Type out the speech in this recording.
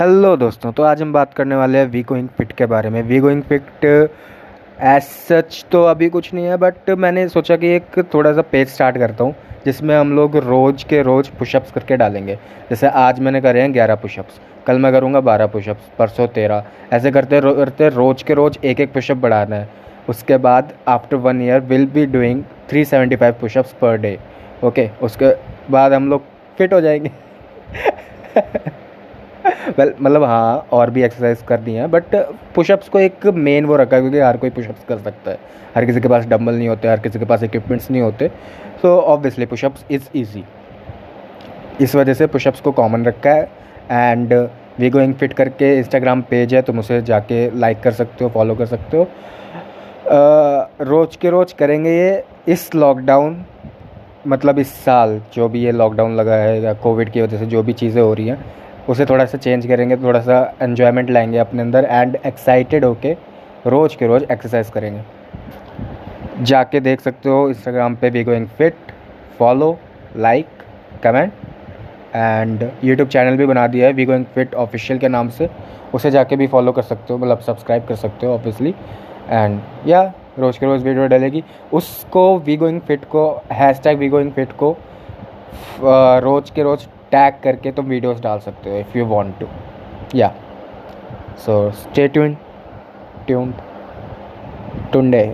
Hello दोस्तों तो आज हम बात करने वाले हैं वी गोइंग फिट के बारे में। We going fit as such तो अभी कुछ नहीं है बट मैंने सोचा कि एक थोड़ा सा पेज स्टार्ट करता हूँ, जिसमें हम लोग रोज़ के रोज़ पुशअप्स करके डालेंगे। जैसे आज मैंने करे हैं ग्यारह पुशअप्स कल मैं करूँगा बारह पुशअप्स परसों तेरह। ऐसे करते करते रोज़ के रोज़ एक एक पुशअप बढ़ाना है। उसके बाद after one year will be doing three seventy five pushups per day okay उसके बाद हम लोग फिट हो जाएँगे। वेल मतलब हाँ और भी एक्सरसाइज कर दी है बट पुशअप्स को एक मेन वो रखा है, क्योंकि हर कोई पुशअप्स कर सकता है। हर किसी के पास डम्बल नहीं होते, हर किसी के पास इक्विपमेंट्स नहीं होते। So obviously pushups is easy इस वजह से पुशअप्स को कॉमन रखा है एंड वी गोइंग फिट करके इंस्टाग्राम पेज है, तुम उसे जाके लाइक कर सकते हो फॉलो कर सकते हो। रोज़ के रोज़ करेंगे ये इस लॉकडाउन मतलब इस साल जो भी ये लॉकडाउन लगा है या कोविड की वजह से जो भी चीज़ें हो रही हैं उसे थोड़ा सा चेंज करेंगे, थोड़ा सा एन्जॉयमेंट लाएँगे अपने अंदर एंड एक्साइटेड होके रोज़ के रोज़ एक्सरसाइज करेंगे। जाके देख सकते हो इंस्टाग्राम पे we going fit follow like comment and YouTube channel भी बना दिया है वी गोइंग फिट ऑफिशियल के नाम से। उसे जाके भी फॉलो कर सकते हो मतलब सब्सक्राइब कर सकते हो ऑब्वियसली एंड या रोज़ के रोज़ वीडियो डालेगी। उसको वी गोइंग फिट को hashtag we going fit को रोज़ के रोज़ टैग करके तुम वीडियोस डाल सकते हो इफ़ यू वांट टू या so stay tune tune Tunday